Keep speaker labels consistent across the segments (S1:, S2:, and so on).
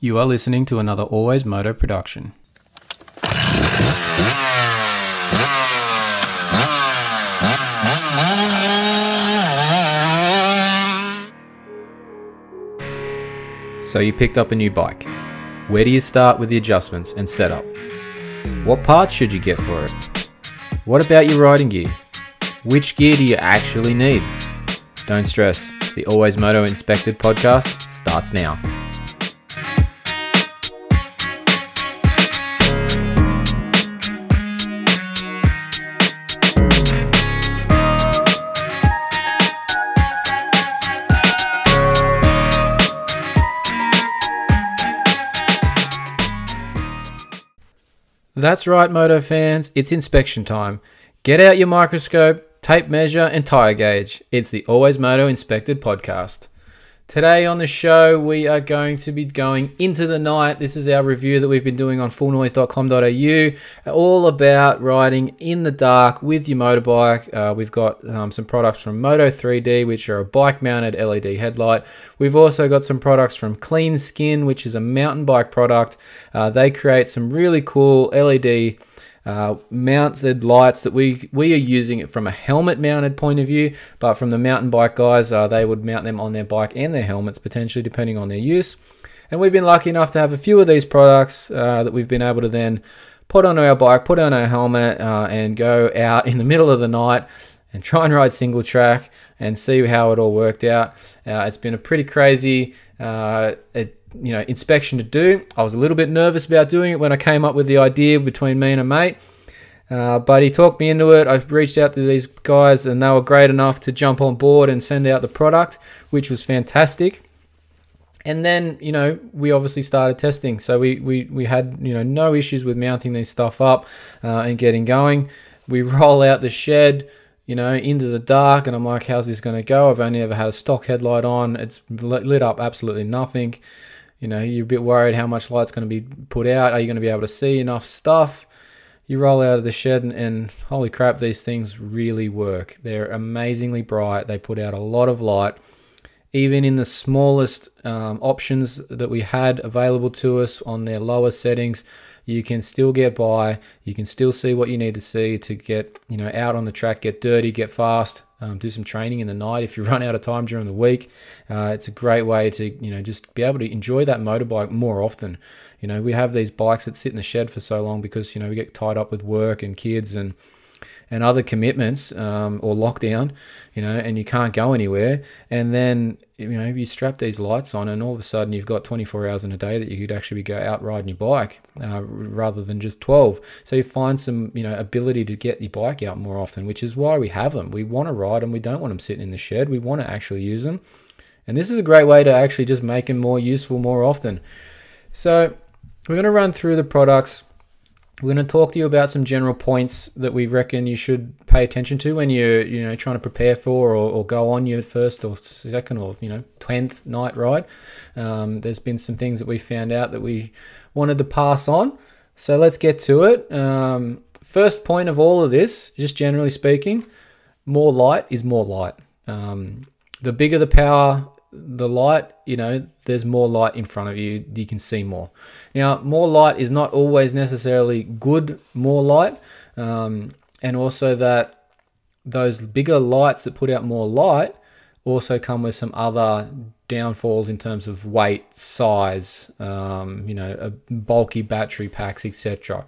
S1: You are listening to another Always Moto production. So you picked up a new bike. Where do you start with the adjustments and setup? What parts should you get for it? What about your riding gear? Which gear do you actually need? Don't stress, the Always Moto Inspected podcast starts now. That's right, moto fans, it's inspection time. Get out your microscope, tape measure, and tire gauge. It's the Always Moto Inspected podcast. Today on the show, we are going to be going into the night. This is our review that we've been doing on fullnoise.com.au, all about riding in the dark with your motorbike. Uh, we've got um, some products from Moto 3D, which are a bike mounted LED headlight. We've also got some products from Clean Skin, which is a mountain bike product. Uh, they create some really cool LED uh, mounted lights that we we are using it from a helmet mounted point of view, but from the mountain bike guys, uh, they would mount them on their bike and their helmets potentially, depending on their use. And we've been lucky enough to have a few of these products uh, that we've been able to then put on our bike, put on our helmet, uh, and go out in the middle of the night and try and ride single track and see how it all worked out. Uh, it's been a pretty crazy. It, you know inspection to do. I was a little bit nervous about doing it when I came up with the idea between me and a mate. Uh, but he talked me into it. I reached out to these guys, and they were great enough to jump on board and send out the product, which was fantastic. And then, you know, we obviously started testing. So we, we, we had, you know, no issues with mounting these stuff up uh, and getting going. We roll out the shed, you know, into the dark, and I'm like, how's this going to go? I've only ever had a stock headlight on. It's lit up absolutely nothing. You know, you're a bit worried how much light's going to be put out. Are you going to be able to see enough stuff? You roll out of the shed, and, and holy crap, these things really work. They're amazingly bright. They put out a lot of light. Even in the smallest um, options that we had available to us on their lower settings, you can still get by. You can still see what you need to see to get you know out on the track, get dirty, get fast, um, do some training in the night if you run out of time during the week. Uh, it's a great way to you know just be able to enjoy that motorbike more often. You know we have these bikes that sit in the shed for so long because you know we get tied up with work and kids and and other commitments um, or lockdown, you know, and you can't go anywhere. And then you know you strap these lights on, and all of a sudden you've got 24 hours in a day that you could actually go out riding your bike uh, rather than just 12. So you find some you know ability to get your bike out more often, which is why we have them. We want to ride them. We don't want them sitting in the shed. We want to actually use them. And this is a great way to actually just make them more useful more often. So we're going to run through the products we're going to talk to you about some general points that we reckon you should pay attention to when you're, you know, trying to prepare for or, or go on your first or second or you know tenth night ride. Um, there's been some things that we found out that we wanted to pass on. So let's get to it. Um, first point of all of this, just generally speaking, more light is more light. Um, the bigger the power, the light, you know, there's more light in front of you. You can see more. Now, more light is not always necessarily good, more light. Um, and also that those bigger lights that put out more light also come with some other downfalls in terms of weight, size, um, you know, bulky battery packs, etc.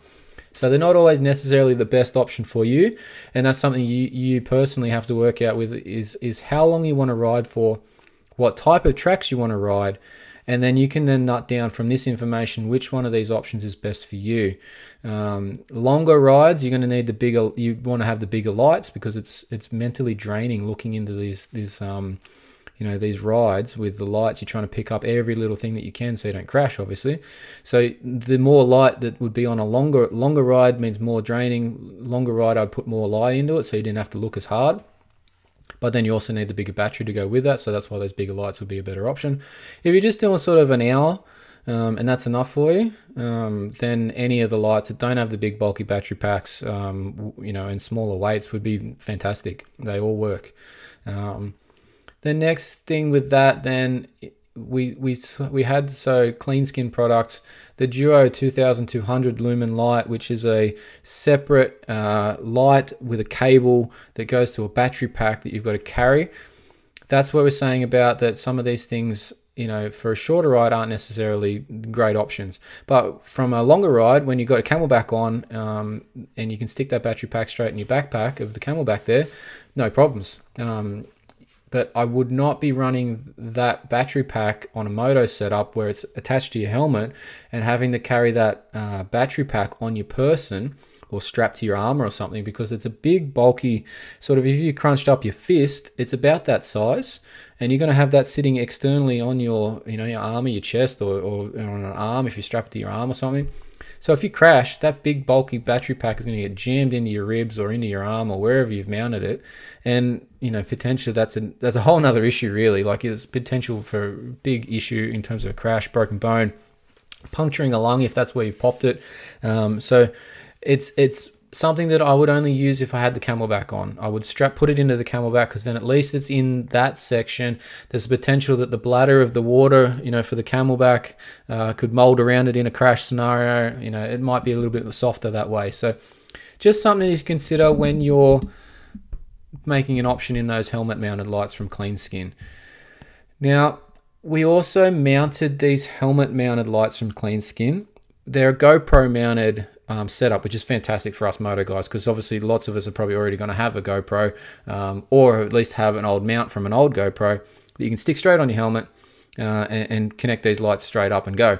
S1: So they're not always necessarily the best option for you, and that's something you you personally have to work out with is is how long you want to ride for what type of tracks you want to ride, and then you can then nut down from this information which one of these options is best for you. Um, longer rides, you're going to need the bigger. You want to have the bigger lights because it's it's mentally draining looking into these these um, you know these rides with the lights. You're trying to pick up every little thing that you can so you don't crash, obviously. So the more light that would be on a longer longer ride means more draining. Longer ride, I'd put more light into it so you didn't have to look as hard. But then you also need the bigger battery to go with that, so that's why those bigger lights would be a better option. If you're just doing sort of an hour, um, and that's enough for you, um, then any of the lights that don't have the big bulky battery packs, um, you know, and smaller weights would be fantastic. They all work. Um, the next thing with that then we we we had so clean skin products. The duo 2200 lumen light which is a separate uh, light with a cable that goes to a battery pack that you've got to carry. That's what we're saying about that some of these things you know for a shorter ride aren't necessarily great options. But from a longer ride when you've got a CamelBak on um, and you can stick that battery pack straight in your backpack of the CamelBak there no problems. Um, but I would not be running that battery pack on a moto setup where it's attached to your helmet and having to carry that uh, battery pack on your person or strapped to your armor or something because it's a big, bulky sort of. If you crunched up your fist, it's about that size, and you're going to have that sitting externally on your, you know, your arm or your chest or, or on an arm if you strap it to your arm or something. So if you crash, that big bulky battery pack is going to get jammed into your ribs or into your arm or wherever you've mounted it, and you know potentially that's a that's a whole other issue really. Like there's potential for a big issue in terms of a crash, broken bone, puncturing a lung if that's where you've popped it. Um, so it's it's something that I would only use if I had the CamelBak on. I would strap put it into the CamelBak because then at least it's in that section. There's a potential that the bladder of the water, you know, for the CamelBak uh, could mold around it in a crash scenario. You know, it might be a little bit softer that way. So just something to consider when you're making an option in those helmet mounted lights from Clean Skin. Now, we also mounted these helmet mounted lights from Clean Skin. They're GoPro mounted um, setup, which is fantastic for us moto guys because obviously lots of us are probably already going to have a GoPro um, or at least have an old mount from an old GoPro that you can stick straight on your helmet uh, and, and connect these lights straight up and go.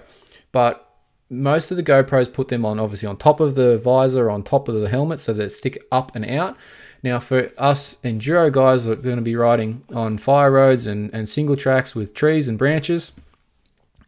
S1: But most of the GoPros put them on obviously on top of the visor, on top of the helmet, so that stick up and out. Now, for us enduro guys that are going to be riding on fire roads and, and single tracks with trees and branches,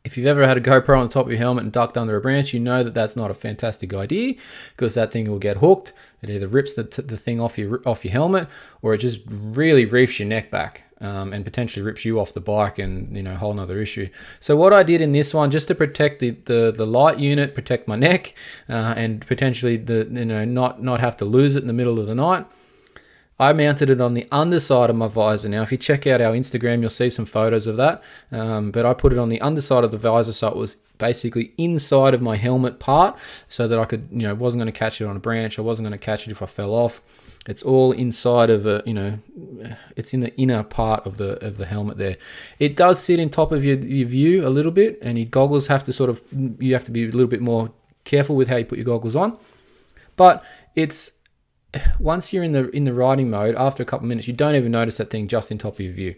S1: if you've ever had a GoPro on the top of your helmet and ducked under a branch, you know that that's not a fantastic idea because that thing will get hooked. It either rips the, the thing off your off your helmet or it just really reefs your neck back um, and potentially rips you off the bike and you know whole another issue. So what I did in this one just to protect the the, the light unit, protect my neck, uh, and potentially the you know not not have to lose it in the middle of the night. I mounted it on the underside of my visor. Now, if you check out our Instagram, you'll see some photos of that. Um, but I put it on the underside of the visor so it was basically inside of my helmet part so that I could, you know, wasn't going to catch it on a branch. I wasn't going to catch it if I fell off. It's all inside of a, you know, it's in the inner part of the of the helmet there. It does sit in top of your, your view a little bit, and your goggles have to sort of, you have to be a little bit more careful with how you put your goggles on. But it's once you're in the in the riding mode, after a couple of minutes, you don't even notice that thing just in top of your view.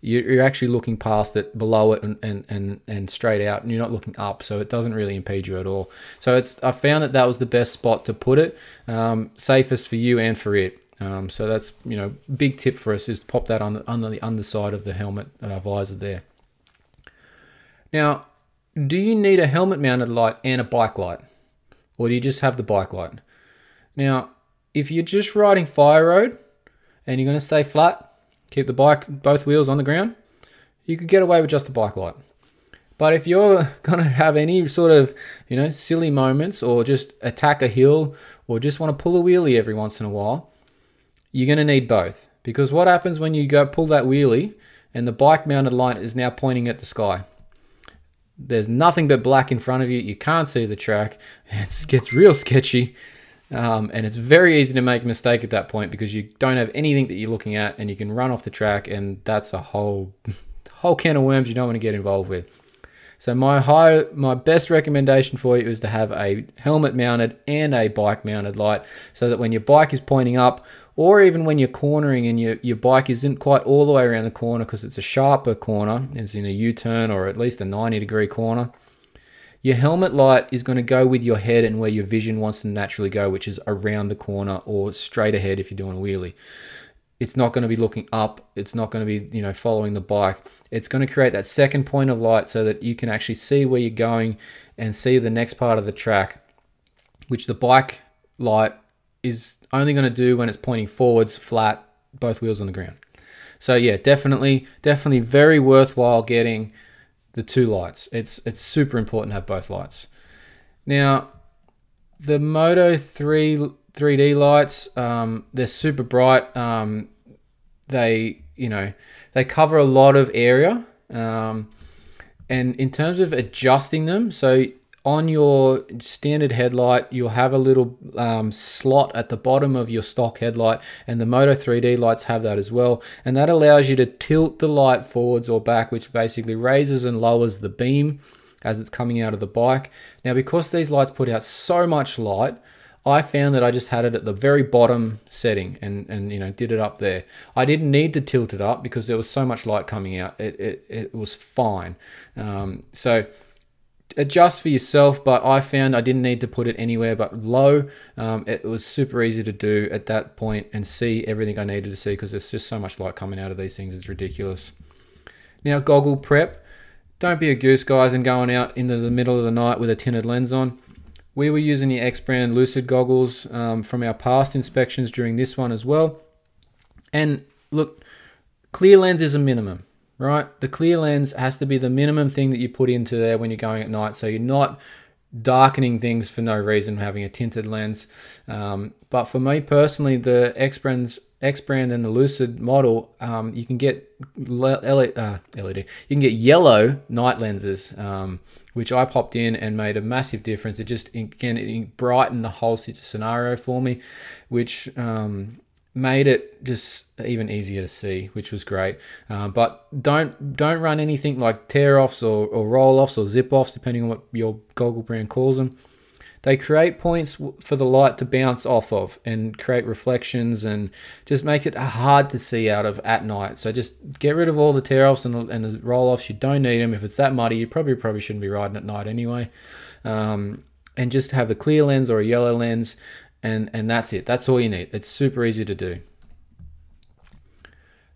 S1: You're actually looking past it, below it, and, and, and, and straight out, and you're not looking up, so it doesn't really impede you at all. So it's I found that that was the best spot to put it, um, safest for you and for it. Um, so that's you know big tip for us is to pop that on the, under the underside of the helmet uh, visor there. Now, do you need a helmet mounted light and a bike light, or do you just have the bike light? Now, if you're just riding fire road and you're going to stay flat, keep the bike, both wheels on the ground, you could get away with just the bike light. But if you're going to have any sort of, you know, silly moments or just attack a hill or just want to pull a wheelie every once in a while, you're going to need both. Because what happens when you go pull that wheelie and the bike mounted light is now pointing at the sky? There's nothing but black in front of you. You can't see the track. It gets real sketchy. Um, and it's very easy to make a mistake at that point because you don't have anything that you're looking at and you can run off the track and that's a whole whole can of worms you don't want to get involved with. So my high my best recommendation for you is to have a helmet mounted and a bike mounted light so that when your bike is pointing up or even when you're cornering and your, your bike isn't quite all the way around the corner because it's a sharper corner, it's in a U-turn or at least a 90 degree corner, your helmet light is going to go with your head and where your vision wants to naturally go, which is around the corner or straight ahead if you're doing a wheelie. It's not going to be looking up. It's not going to be, you know, following the bike. It's going to create that second point of light so that you can actually see where you're going and see the next part of the track, which the bike light is only going to do when it's pointing forwards, flat, both wheels on the ground. So yeah, definitely, definitely very worthwhile getting the two lights. It's it's super important to have both lights. Now, the Moto 3 3D lights, um, they're super bright. Um, they you know they cover a lot of area. Um, and in terms of adjusting them, so on your standard headlight, you'll have a little um, slot at the bottom of your stock headlight, and the Moto 3D lights have that as well. And that allows you to tilt the light forwards or back, which basically raises and lowers the beam as it's coming out of the bike. Now, because these lights put out so much light, I found that I just had it at the very bottom setting and, and you know did it up there. I didn't need to tilt it up because there was so much light coming out. It, it, it was fine. Um, so adjust for yourself, but I found I didn't need to put it anywhere but low. Um, it was super easy to do at that point and see everything I needed to see because there's just so much light coming out of these things. It's ridiculous. Now, goggle prep. Don't be a goose, guys, and going out into the middle of the night with a tinted lens on. We were using the EKS Brand Lucid goggles um, from our past inspections during this one as well. And look, clear lens is a minimum right? The clear lens has to be the minimum thing that you put into there when you're going at night. So you're not darkening things for no reason, having a tinted lens. Um, but for me personally, the EKS Brands. EKS Brand and the Lucid model, um, you can get LED, uh, LED, you can get yellow night lenses, um, which I popped in and made a massive difference. It just again it brightened the whole scenario for me, which um, made it just even easier to see, which was great. Uh, but don't don't run anything like tear offs or, or roll offs or zip offs, depending on what your goggle brand calls them. They create points for the light to bounce off of and create reflections and just makes it hard to see out of at night. So just get rid of all the tear offs and the, and the roll offs. You don't need them. If it's that muddy, you probably probably shouldn't be riding at night anyway. Um, and just have a clear lens or a yellow lens and and that's it. That's all you need. It's super easy to do.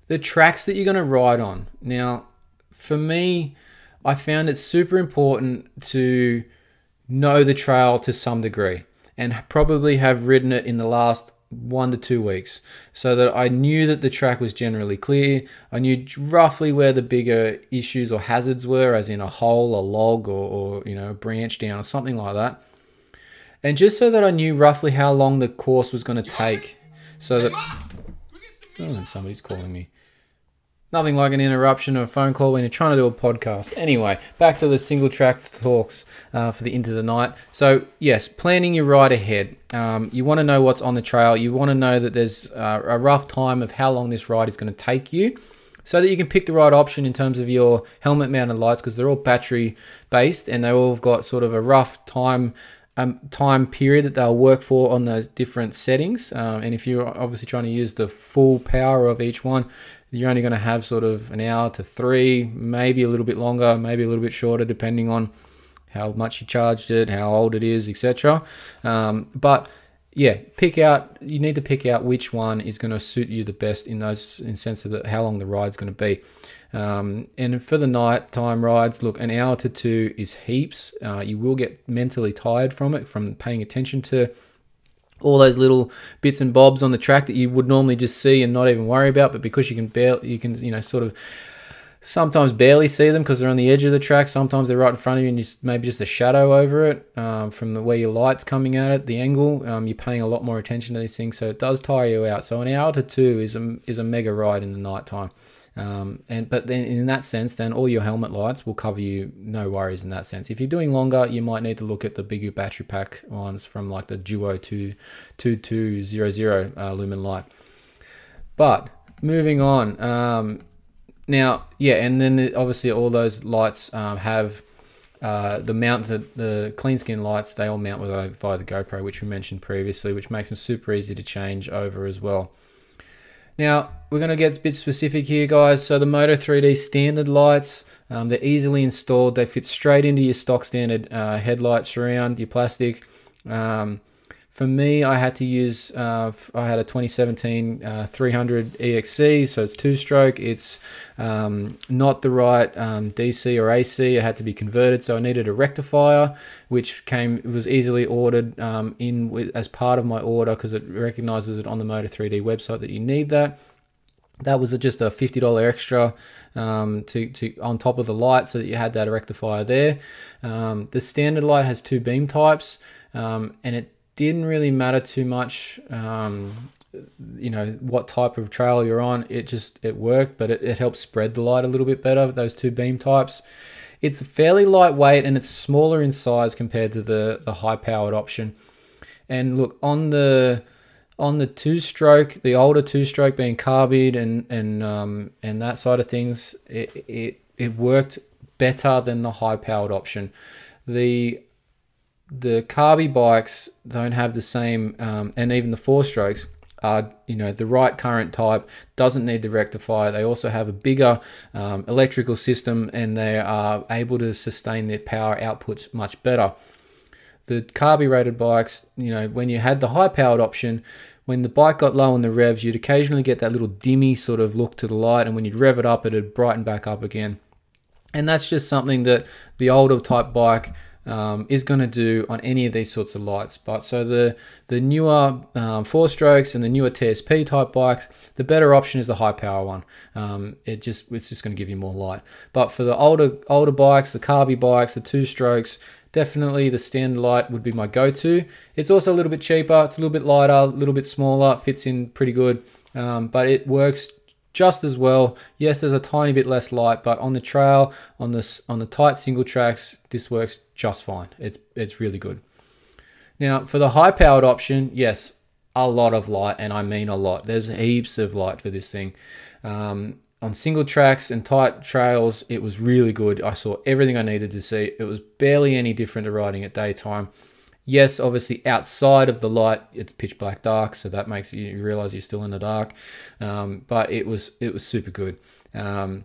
S1: The tracks that you're going to ride on. Now, for me, I found it super important to know the trail to some degree and probably have ridden it in the last one to two weeks so that I knew that the track was generally clear. I knew roughly where the bigger issues or hazards were, as in a hole, a log, or, or you know, a branch down, or something like that and just so that I knew roughly how long the course was going to take, so that oh, somebody's calling me. Nothing like an interruption or a phone call when you're trying to do a podcast. Anyway, back to the single track talks uh, for the into the night. So yes, planning your ride ahead. Um, you want to know what's on the trail. You want to know that there's uh, a rough time of how long this ride is going to take you so that you can pick the right option in terms of your helmet mounted lights because they're all battery based and they all got sort of a rough time um, time period that they'll work for on those different settings. Um, and if you're obviously trying to use the full power of each one, you're only going to have sort of an hour to three, maybe a little bit longer, maybe a little bit shorter, depending on how much you charged it, how old it is, etc. Um, but yeah, pick out. You need to pick out which one is going to suit you the best in those in sense of the, how long the ride's going to be. Um, and for the night time rides, look, an hour to two is heaps. Uh, you will get mentally tired from it, from paying attention to all those little bits and bobs on the track that you would normally just see and not even worry about. But because you can barely, you can, you know, sort of sometimes barely see them because they're on the edge of the track. Sometimes they're right in front of you and just maybe just a shadow over it um, from the way your light's coming at it, the angle. Um, you're paying a lot more attention to these things, so it does tire you out. So an hour to two is a, is a mega ride in the night time. Um, and but then in that sense, then all your helmet lights will cover you, no worries in that sense. If you're doing longer, you might need to look at the bigger battery pack ones from like the Duo 2 2200 uh, lumen light. But moving on, um, now yeah, and then obviously all those lights um, have. Uh, the mount, the, the clean skin lights, they all mount with via the GoPro, which we mentioned previously, which makes them super easy to change over as well. Now, we're going to get a bit specific here, guys. So the Moto 3D standard lights, um, they're easily installed. They fit straight into your stock standard uh, headlight surround, your plastic. Um, for me, I had to use, uh, I had a 2017 uh, 300 EXC, so it's two stroke. It's um, not the right um, DC or AC. It had to be converted, so I needed a rectifier, which came was easily ordered um, in with, as part of my order because it recognizes it on the Moto 3D website that you need that. That was just a $50 extra um, to, to on top of the light, so that you had that rectifier there. Um, the standard light has two beam types, um, and it didn't really matter too much um, you know what type of trail you're on it just it worked but it, it helps spread the light a little bit better those two beam types It's fairly lightweight and it's smaller in size compared to the the high powered option. And look on the on the two stroke, the older two stroke being carbide and and um, and that side of things, it, it it worked better than the high powered option. The the carby bikes don't have the same, um, and even the four strokes are you know the right current type doesn't need the rectifier they also have a bigger um, electrical system and they are able to sustain their power outputs much better. The carby rated bikes you know when you had the high powered option when the bike got low on the revs you'd occasionally get that little dimmy sort of look to the light and when you'd rev it up it'd brighten back up again. And that's just something that the older type bike um, is going to do on any of these sorts of lights. But so the the newer um, four strokes and the newer TSP type bikes, the better option is the high power one. Um, it just it's just going to give you more light. But for the older older bikes, the carby bikes, the two strokes. Definitely the standard light would be my go-to. It's also a little bit cheaper. It's a little bit lighter, a little bit smaller. Fits in pretty good, um, but it works just as well. Yes, there's a tiny bit less light, but on the trail, on this on the tight single tracks, this works just fine. It's it's really good. Now for the high powered option, yes, a lot of light, and I mean a lot. There's heaps of light for this thing. Um, on single tracks and tight trails, it was really good. I saw everything I needed to see. It was barely any different to riding at daytime. Yes, obviously outside of the light, it's pitch black dark, so that makes you realize you're still in the dark. Um, but it was it was super good. Um,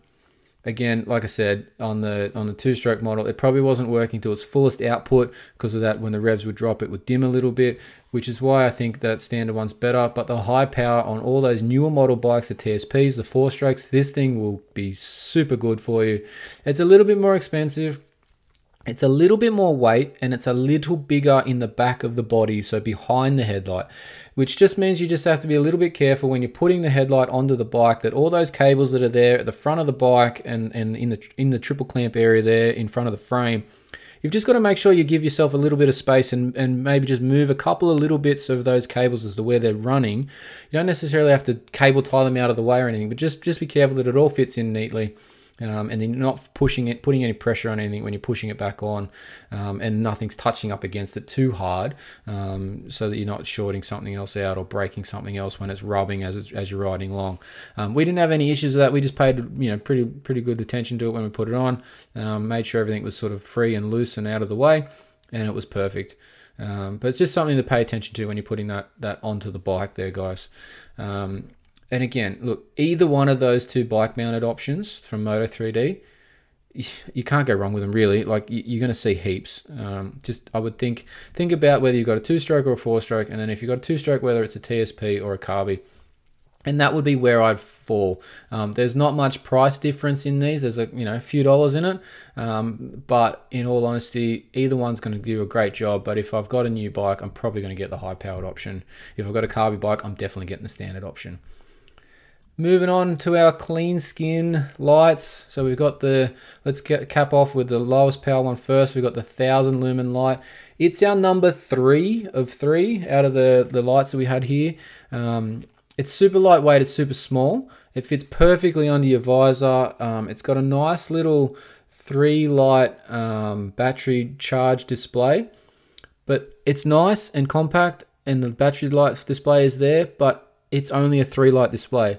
S1: again, like I said, on the on the two-stroke model, it probably wasn't working to its fullest output because of that. When the revs would drop, it would dim a little bit, which is why I think that standard one's better. But the high power on all those newer model bikes, the TSPs, the four strokes, this thing will be super good for you. It's a little bit more expensive. It's a little bit more weight and it's a little bigger in the back of the body, so behind the headlight, which just means you just have to be a little bit careful when you're putting the headlight onto the bike that all those cables that are there at the front of the bike and, and in the in the triple clamp area there in front of the frame, you've just got to make sure you give yourself a little bit of space and, and maybe just move a couple of little bits of those cables as to where they're running. You don't necessarily have to cable tie them out of the way or anything, but just just be careful that it all fits in neatly um, and then you're not pushing it, putting any pressure on anything when you're pushing it back on, um, and nothing's touching up against it too hard, um, so that you're not shorting something else out or breaking something else when it's rubbing as as you're riding along. Um, we didn't have any issues with that. We just paid you know pretty pretty good attention to it when we put it on, um, made sure everything was sort of free and loose and out of the way, and it was perfect. Um, but it's just something to pay attention to when you're putting that that onto the bike there, guys. Um, and again, look, either one of those two bike mounted options from Moto 3D, you can't go wrong with them really. Like you're going to see heaps. Um, just I would think think about whether you've got a two stroke or a four stroke, and then if you've got a two stroke, whether it's a TSP or a Carby. And that would be where I'd fall. Um, there's not much price difference in these. There's a you know a few dollars in it, um, but in all honesty, either one's going to do a great job. But if I've got a new bike, I'm probably going to get the high powered option. If I've got a Carby bike, I'm definitely getting the standard option. Moving on to our clean skin lights. So we've got the, let's get cap off with the lowest power one first. We've got the 1000 lumen light. It's our number three of three out of the, the lights that we had here. Um, it's super lightweight, it's super small. It fits perfectly under your visor. Um, it's got a nice little three light um, battery charge display, but it's nice and compact and the battery light display is there, but it's only a three light display.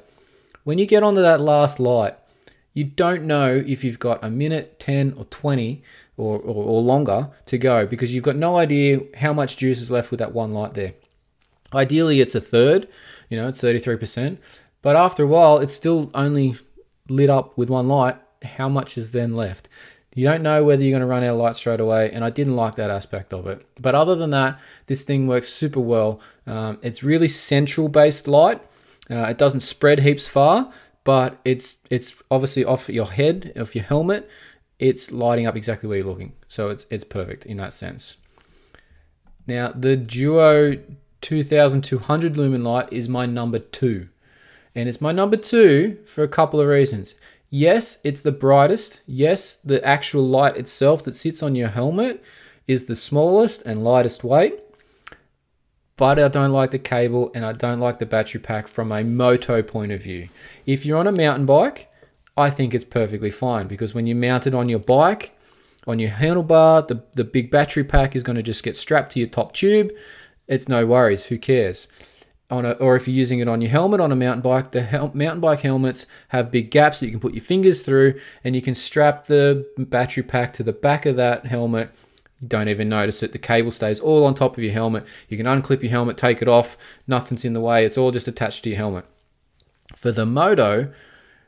S1: When you get onto that last light, you don't know if you've got a minute, 10, or 20 or, or, or, longer to go because you've got no idea how much juice is left with that one light there. Ideally, it's a third, you know, it's 33%, but after a while, it's still only lit up with one light. How much is then left? You don't know whether you're going to run out of light straight away, and I didn't like that aspect of it. But other than that, this thing works super well. Um, it's really central based light, uh, it doesn't spread heaps far, but it's it's obviously off your head, off your helmet. It's lighting up exactly where you're looking, so it's it's perfect in that sense. Now the Duo 2200 lumen light is my number two, and it's my number two for a couple of reasons. Yes, it's the brightest. Yes, the actual light itself that sits on your helmet is the smallest and lightest weight but I don't like the cable and I don't like the battery pack from a moto point of view. If you're on a mountain bike, I think it's perfectly fine because when you mount it on your bike, on your handlebar, the, the big battery pack is going to just get strapped to your top tube. It's no worries, who cares? On a, or if you're using it on your helmet on a mountain bike, the hel- mountain bike helmets have big gaps that you can put your fingers through, and you can strap the battery pack to the back of that helmet. You don't even notice it. The cable stays all on top of your helmet. You can unclip your helmet, take it off. Nothing's in the way. It's all just attached to your helmet. For the moto,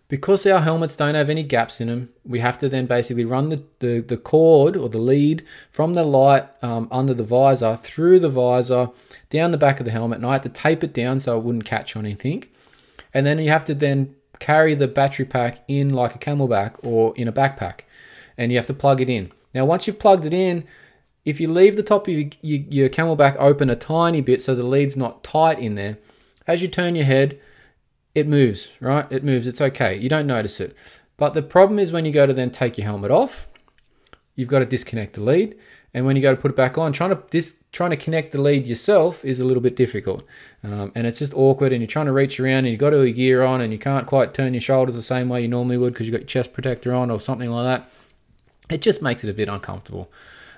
S1: because our helmets don't have any gaps in them, we have to then basically run the, the, the cord or the lead from the light um, under the visor through the visor down the back of the helmet. And I had to tape it down so it wouldn't catch on anything. And then you have to then carry the battery pack in like a CamelBak or in a backpack. And you have to plug it in. Now, once you've plugged it in, if you leave the top of your, your, your CamelBak open a tiny bit so the lead's not tight in there, as you turn your head, it moves, right? It moves. It's okay. You don't notice it. But the problem is when you go to then take your helmet off, you've got to disconnect the lead. And when you go to put it back on, trying to dis- trying to connect the lead yourself is a little bit difficult, um, and it's just awkward. And you're trying to reach around, and you've got all your gear on, and you can't quite turn your shoulders the same way you normally would because you've got your chest protector on or something like that. It just makes it a bit uncomfortable.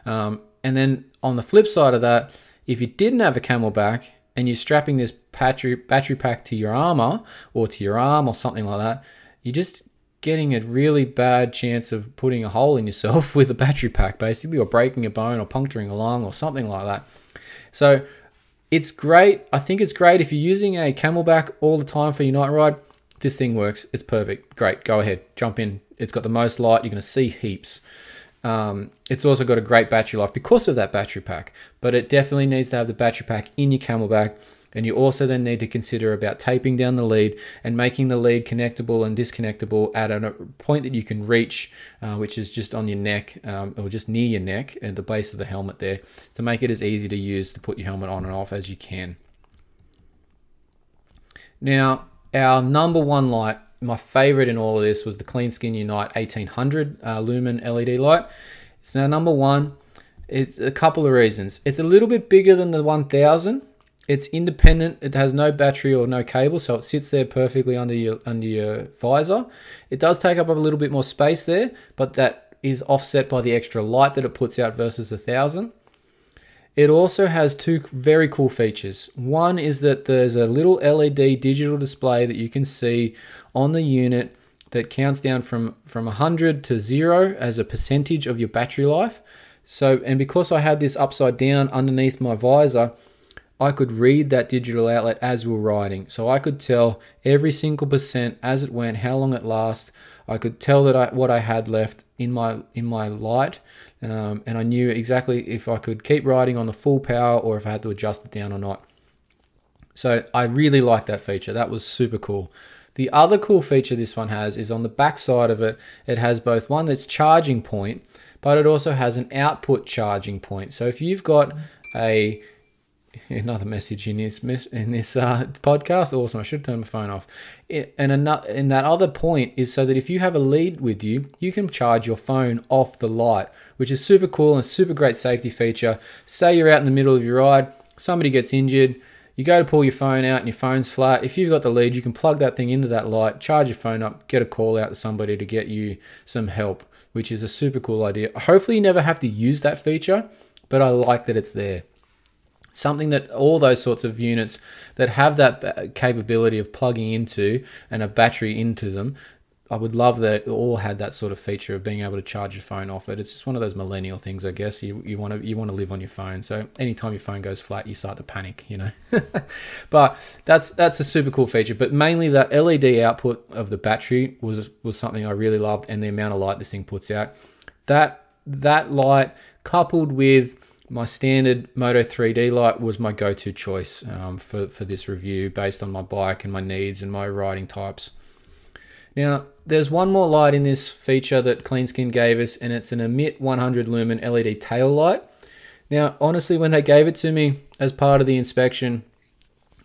S1: Um, and then on the flip side of that, if you didn't have a CamelBak and you're strapping this battery battery pack to your armor or to your arm or something like that, you're just getting a really bad chance of putting a hole in yourself with a battery pack, basically, or breaking a bone or puncturing a lung or something like that. So it's great. I think it's great if you're using a CamelBak all the time for your night ride. This thing works. It's perfect. Great. Go ahead. Jump in. It's got the most light. You're going to see heaps. Um, it's also got a great battery life because of that battery pack, but it definitely needs to have the battery pack in your CamelBak. And you also then need to consider about taping down the lead and making the lead connectable and disconnectable at a point that you can reach, uh, which is just on your neck um, or just near your neck at the base of the helmet there, to make it as easy to use to put your helmet on and off as you can. Now, our number one light my favorite in all of this was the Cleanskin Unite 1800 uh, lumen LED light. It's now number one. It's a couple of reasons. It's a little bit bigger than the 1000. It's independent. It has no battery or no cable, so it sits there perfectly under your under your visor. It does take up a little bit more space there, but that is offset by the extra light that it puts out versus the 1000. It also has two very cool features. One is that there's a little LED digital display that you can see on the unit that counts down from from 100 to 0 as a percentage of your battery life. So and because I had this upside down underneath my visor, I could read that digital outlet as we are riding. So I could tell every single percent as it went, how long it lasts. I could tell that I, what I had left in my in my light, um, and I knew exactly if I could keep riding on the full power or if I had to adjust it down or not. So I really like that feature. That was super cool. The other cool feature this one has is on the back side of it, it has both one that's charging point, but it also has an output charging point. So if you've got a another message in this in this uh, podcast. Awesome. I should turn my phone off. and another, and that other point is so that if you have a lead with you, you can charge your phone off the light, which is super cool and super great safety feature. Say you're out in the middle of your ride, somebody gets injured, you go to pull your phone out and your phone's flat. If you've got the lead, you can plug that thing into that light, charge your phone up, get a call out to somebody to get you some help, which is a super cool idea. Hopefully, you never have to use that feature, but I like that it's there. Something that all those sorts of units that have that capability of plugging into and a battery into them I would love that it all had that sort of feature of being able to charge your phone off it. It's just one of those millennial things, I guess. You you want to you want to live on your phone. So anytime your phone goes flat, you start to panic, you know. but that's that's a super cool feature. But mainly that LED output of the battery was was something I really loved, and the amount of light this thing puts out. That that light coupled with my standard Moto 3D light was my go-to choice um, for for this review based on my bike and my needs and my riding types. Now, there's one more light in this feature that Cleanskin gave us, and it's an Emit 100 lumen LED tail light. Now, honestly, when they gave it to me as part of the inspection,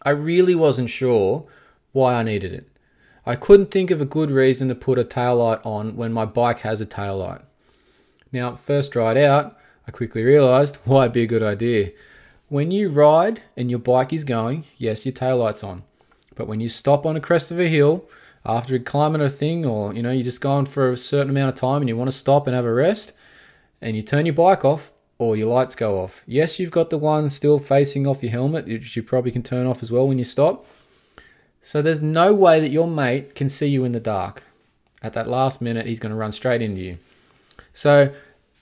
S1: I really wasn't sure why I needed it. I couldn't think of a good reason to put a tail light on when my bike has a tail light. Now, first ride out, I quickly realized why it'd be a good idea. When you ride and your bike is going, yes, your tail light's on. But when you stop on a crest of a hill, after climbing a thing or you know you're just going for a certain amount of time and you want to stop and have a rest and you turn your bike off, or your lights go off. Yes, you've got the one still facing off your helmet, which you probably can turn off as well when you stop. So there's no way that your mate can see you in the dark. At that last minute, he's going to run straight into you. So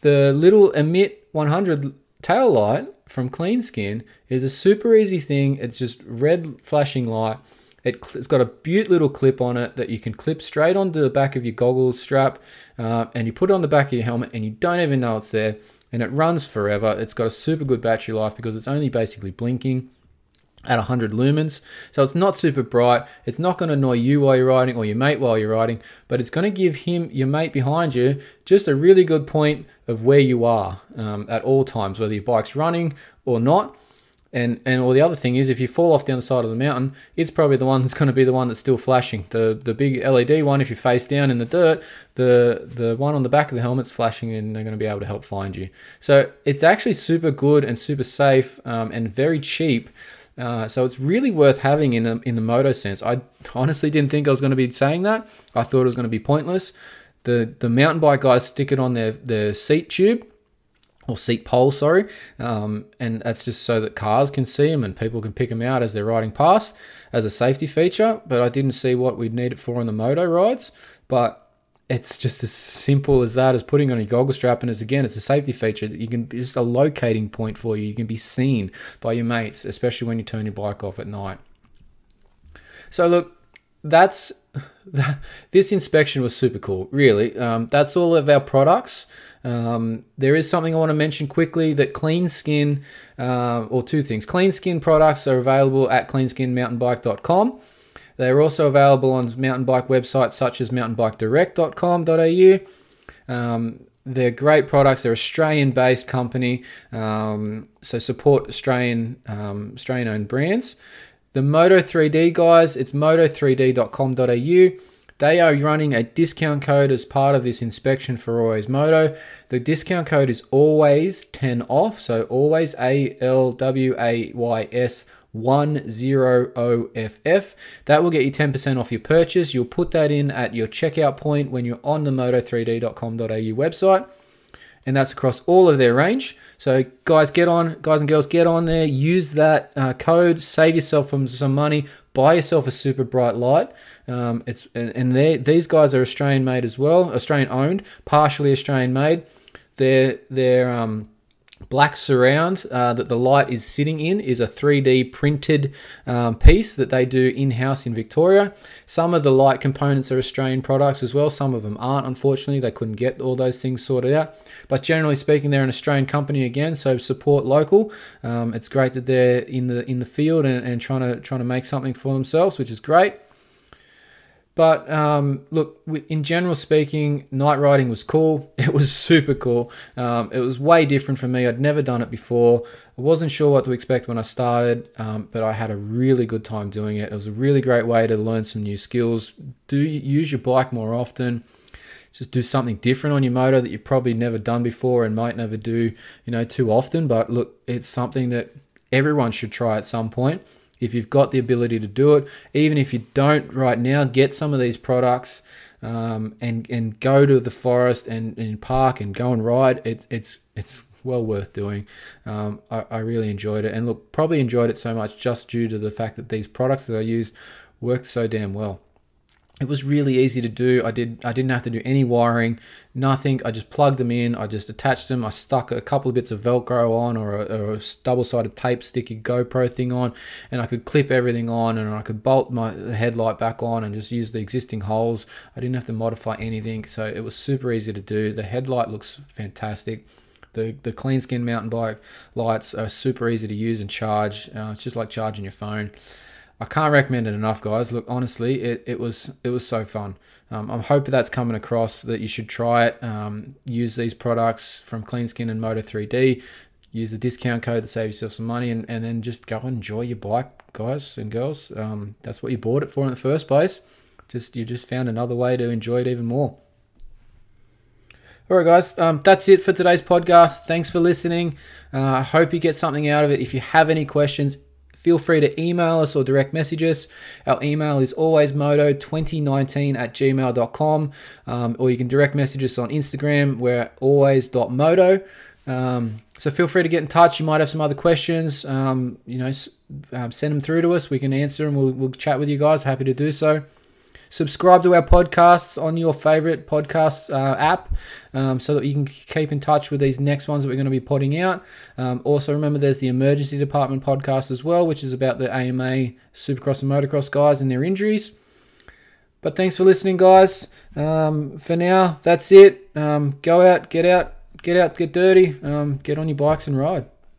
S1: the little Emit 100 tail light from Clean Skin is a super easy thing. It's just red flashing light. It, has got a beaut little clip on it that you can clip straight onto the back of your goggles strap, uh, and you put it on the back of your helmet, and you don't even know it's there. And it runs forever. It's got a super good battery life because it's only basically blinking at 100 lumens. So it's not super bright. It's not going to annoy you while you're riding or your mate while you're riding, but it's going to give him, your mate behind you, just a really good point of where you are um, at all times, whether your bike's running or not. And and or the other thing is, if you fall off down the side of the mountain, it's probably the one that's going to be the one that's still flashing. The the big LED one, if you face down in the dirt, the the one on the back of the helmet's flashing, and they're going to be able to help find you. So it's actually super good and super safe um, and very cheap uh, so it's really worth having in the, in the moto sense. I honestly didn't think I was going to be saying that. I thought it was going to be pointless. The the mountain bike guys stick it on their, their seat tube or seat pole, sorry, um, and that's just so that cars can see them and people can pick them out as they're riding past as a safety feature. But I didn't see what we'd need it for on the moto rides. But it's just as simple as that as putting on a goggle strap. And it's again it's a safety feature that you can just a locating point for you. You can be seen by your mates especially when you turn your bike off at night. So look that's this inspection was super cool really. Um, that's all of our products. Um, there is something I want to mention quickly that Clean Skin, uh, or two things. Clean Skin products are available at cleanskinmountainbike.com. They are also available on mountain bike websites such as mountainbikedirect.com.au. Um, they're great products. They're Australian-based company, um, so support Australian um, Australian-owned brands. The Moto 3D guys, it's moto3d.com.au. They are running a discount code as part of this inspection for Always Moto. The discount code is always 10 off, so always A L W A Y S 10OFF. That will get you 10% off your purchase. You'll put that in at your checkout point when you're on the moto3d.com.au website. And that's across all of their range. So, guys, get on, guys and girls, get on there. Use that uh, code. Save yourself from some money. Buy yourself a super bright light. Um, it's and, and these guys are Australian made as well, Australian owned, partially Australian made. They're they're um, black surround uh, that the light is sitting in is a 3D printed um, piece that they do in house in Victoria. Some of the light components are Australian products as well. Some of them aren't, unfortunately. They couldn't get all those things sorted out. But generally speaking, they're an Australian company again, so support local. Um, it's great that they're in the in the field and, and trying to trying to make something for themselves, which is great. But um, look, in general speaking, night riding was cool. It was super cool. Um, it was way different for me. I'd never done it before. I wasn't sure what to expect when I started, um, but I had a really good time doing it. It was a really great way to learn some new skills. Do use your bike more often. Just do something different on your motor that you've probably never done before and might never do, you know, too often. But look, it's something that everyone should try at some point if you've got the ability to do it, even if you don't right now, get some of these products um, and and go to the forest and, and park and go and ride. It's it's it's well worth doing. Um, I, I really enjoyed it, and look, probably enjoyed it so much just due to the fact that these products that I used worked so damn well it was really easy to do. I did I didn't have to do any wiring, nothing. I just plugged them in. I just attached them. I stuck a couple of bits of Velcro on or a, a double-sided tape sticky GoPro thing on, and I could clip everything on, and I could bolt my headlight back on, and just use the existing holes. I didn't have to modify anything, so it was super easy to do. The headlight looks fantastic. The, the clean skin mountain bike lights are super easy to use and charge. Uh, it's just like charging your phone. I can't recommend it enough, guys. Look, honestly, it, it was it was so fun. Um, I'm hoping that's coming across that you should try it. Um, use these products from Clean Skin and Moto 3D. Use the discount code to save yourself some money, and, and then just go enjoy your bike, guys and girls. Um, that's what you bought it for in the first place. Just you just found another way to enjoy it even more. All right, guys, um, that's it for today's podcast. Thanks for listening. Uh, I hope you get something out of it. If you have any questions, feel free to email us or direct message us. Our email is always alwaysmoto2019 at gmail.com, um, or you can direct message us on Instagram. We're always.moto. Um, so feel free to get in touch. You might have some other questions. Um, you know, um, send them through to us. We can answer them. We'll, we'll chat with you guys. Happy to do so. Subscribe to our podcasts on your favorite podcast uh, app um, so that you can keep in touch with these next ones that we're going to be putting out. Um, also, remember there's the Emergency Department podcast as well, which is about the AMA Supercross and Motocross guys and their injuries. But thanks for listening, guys. Um, for now, that's it. Um, go out, get out, get out, get dirty, um, get on your bikes and ride.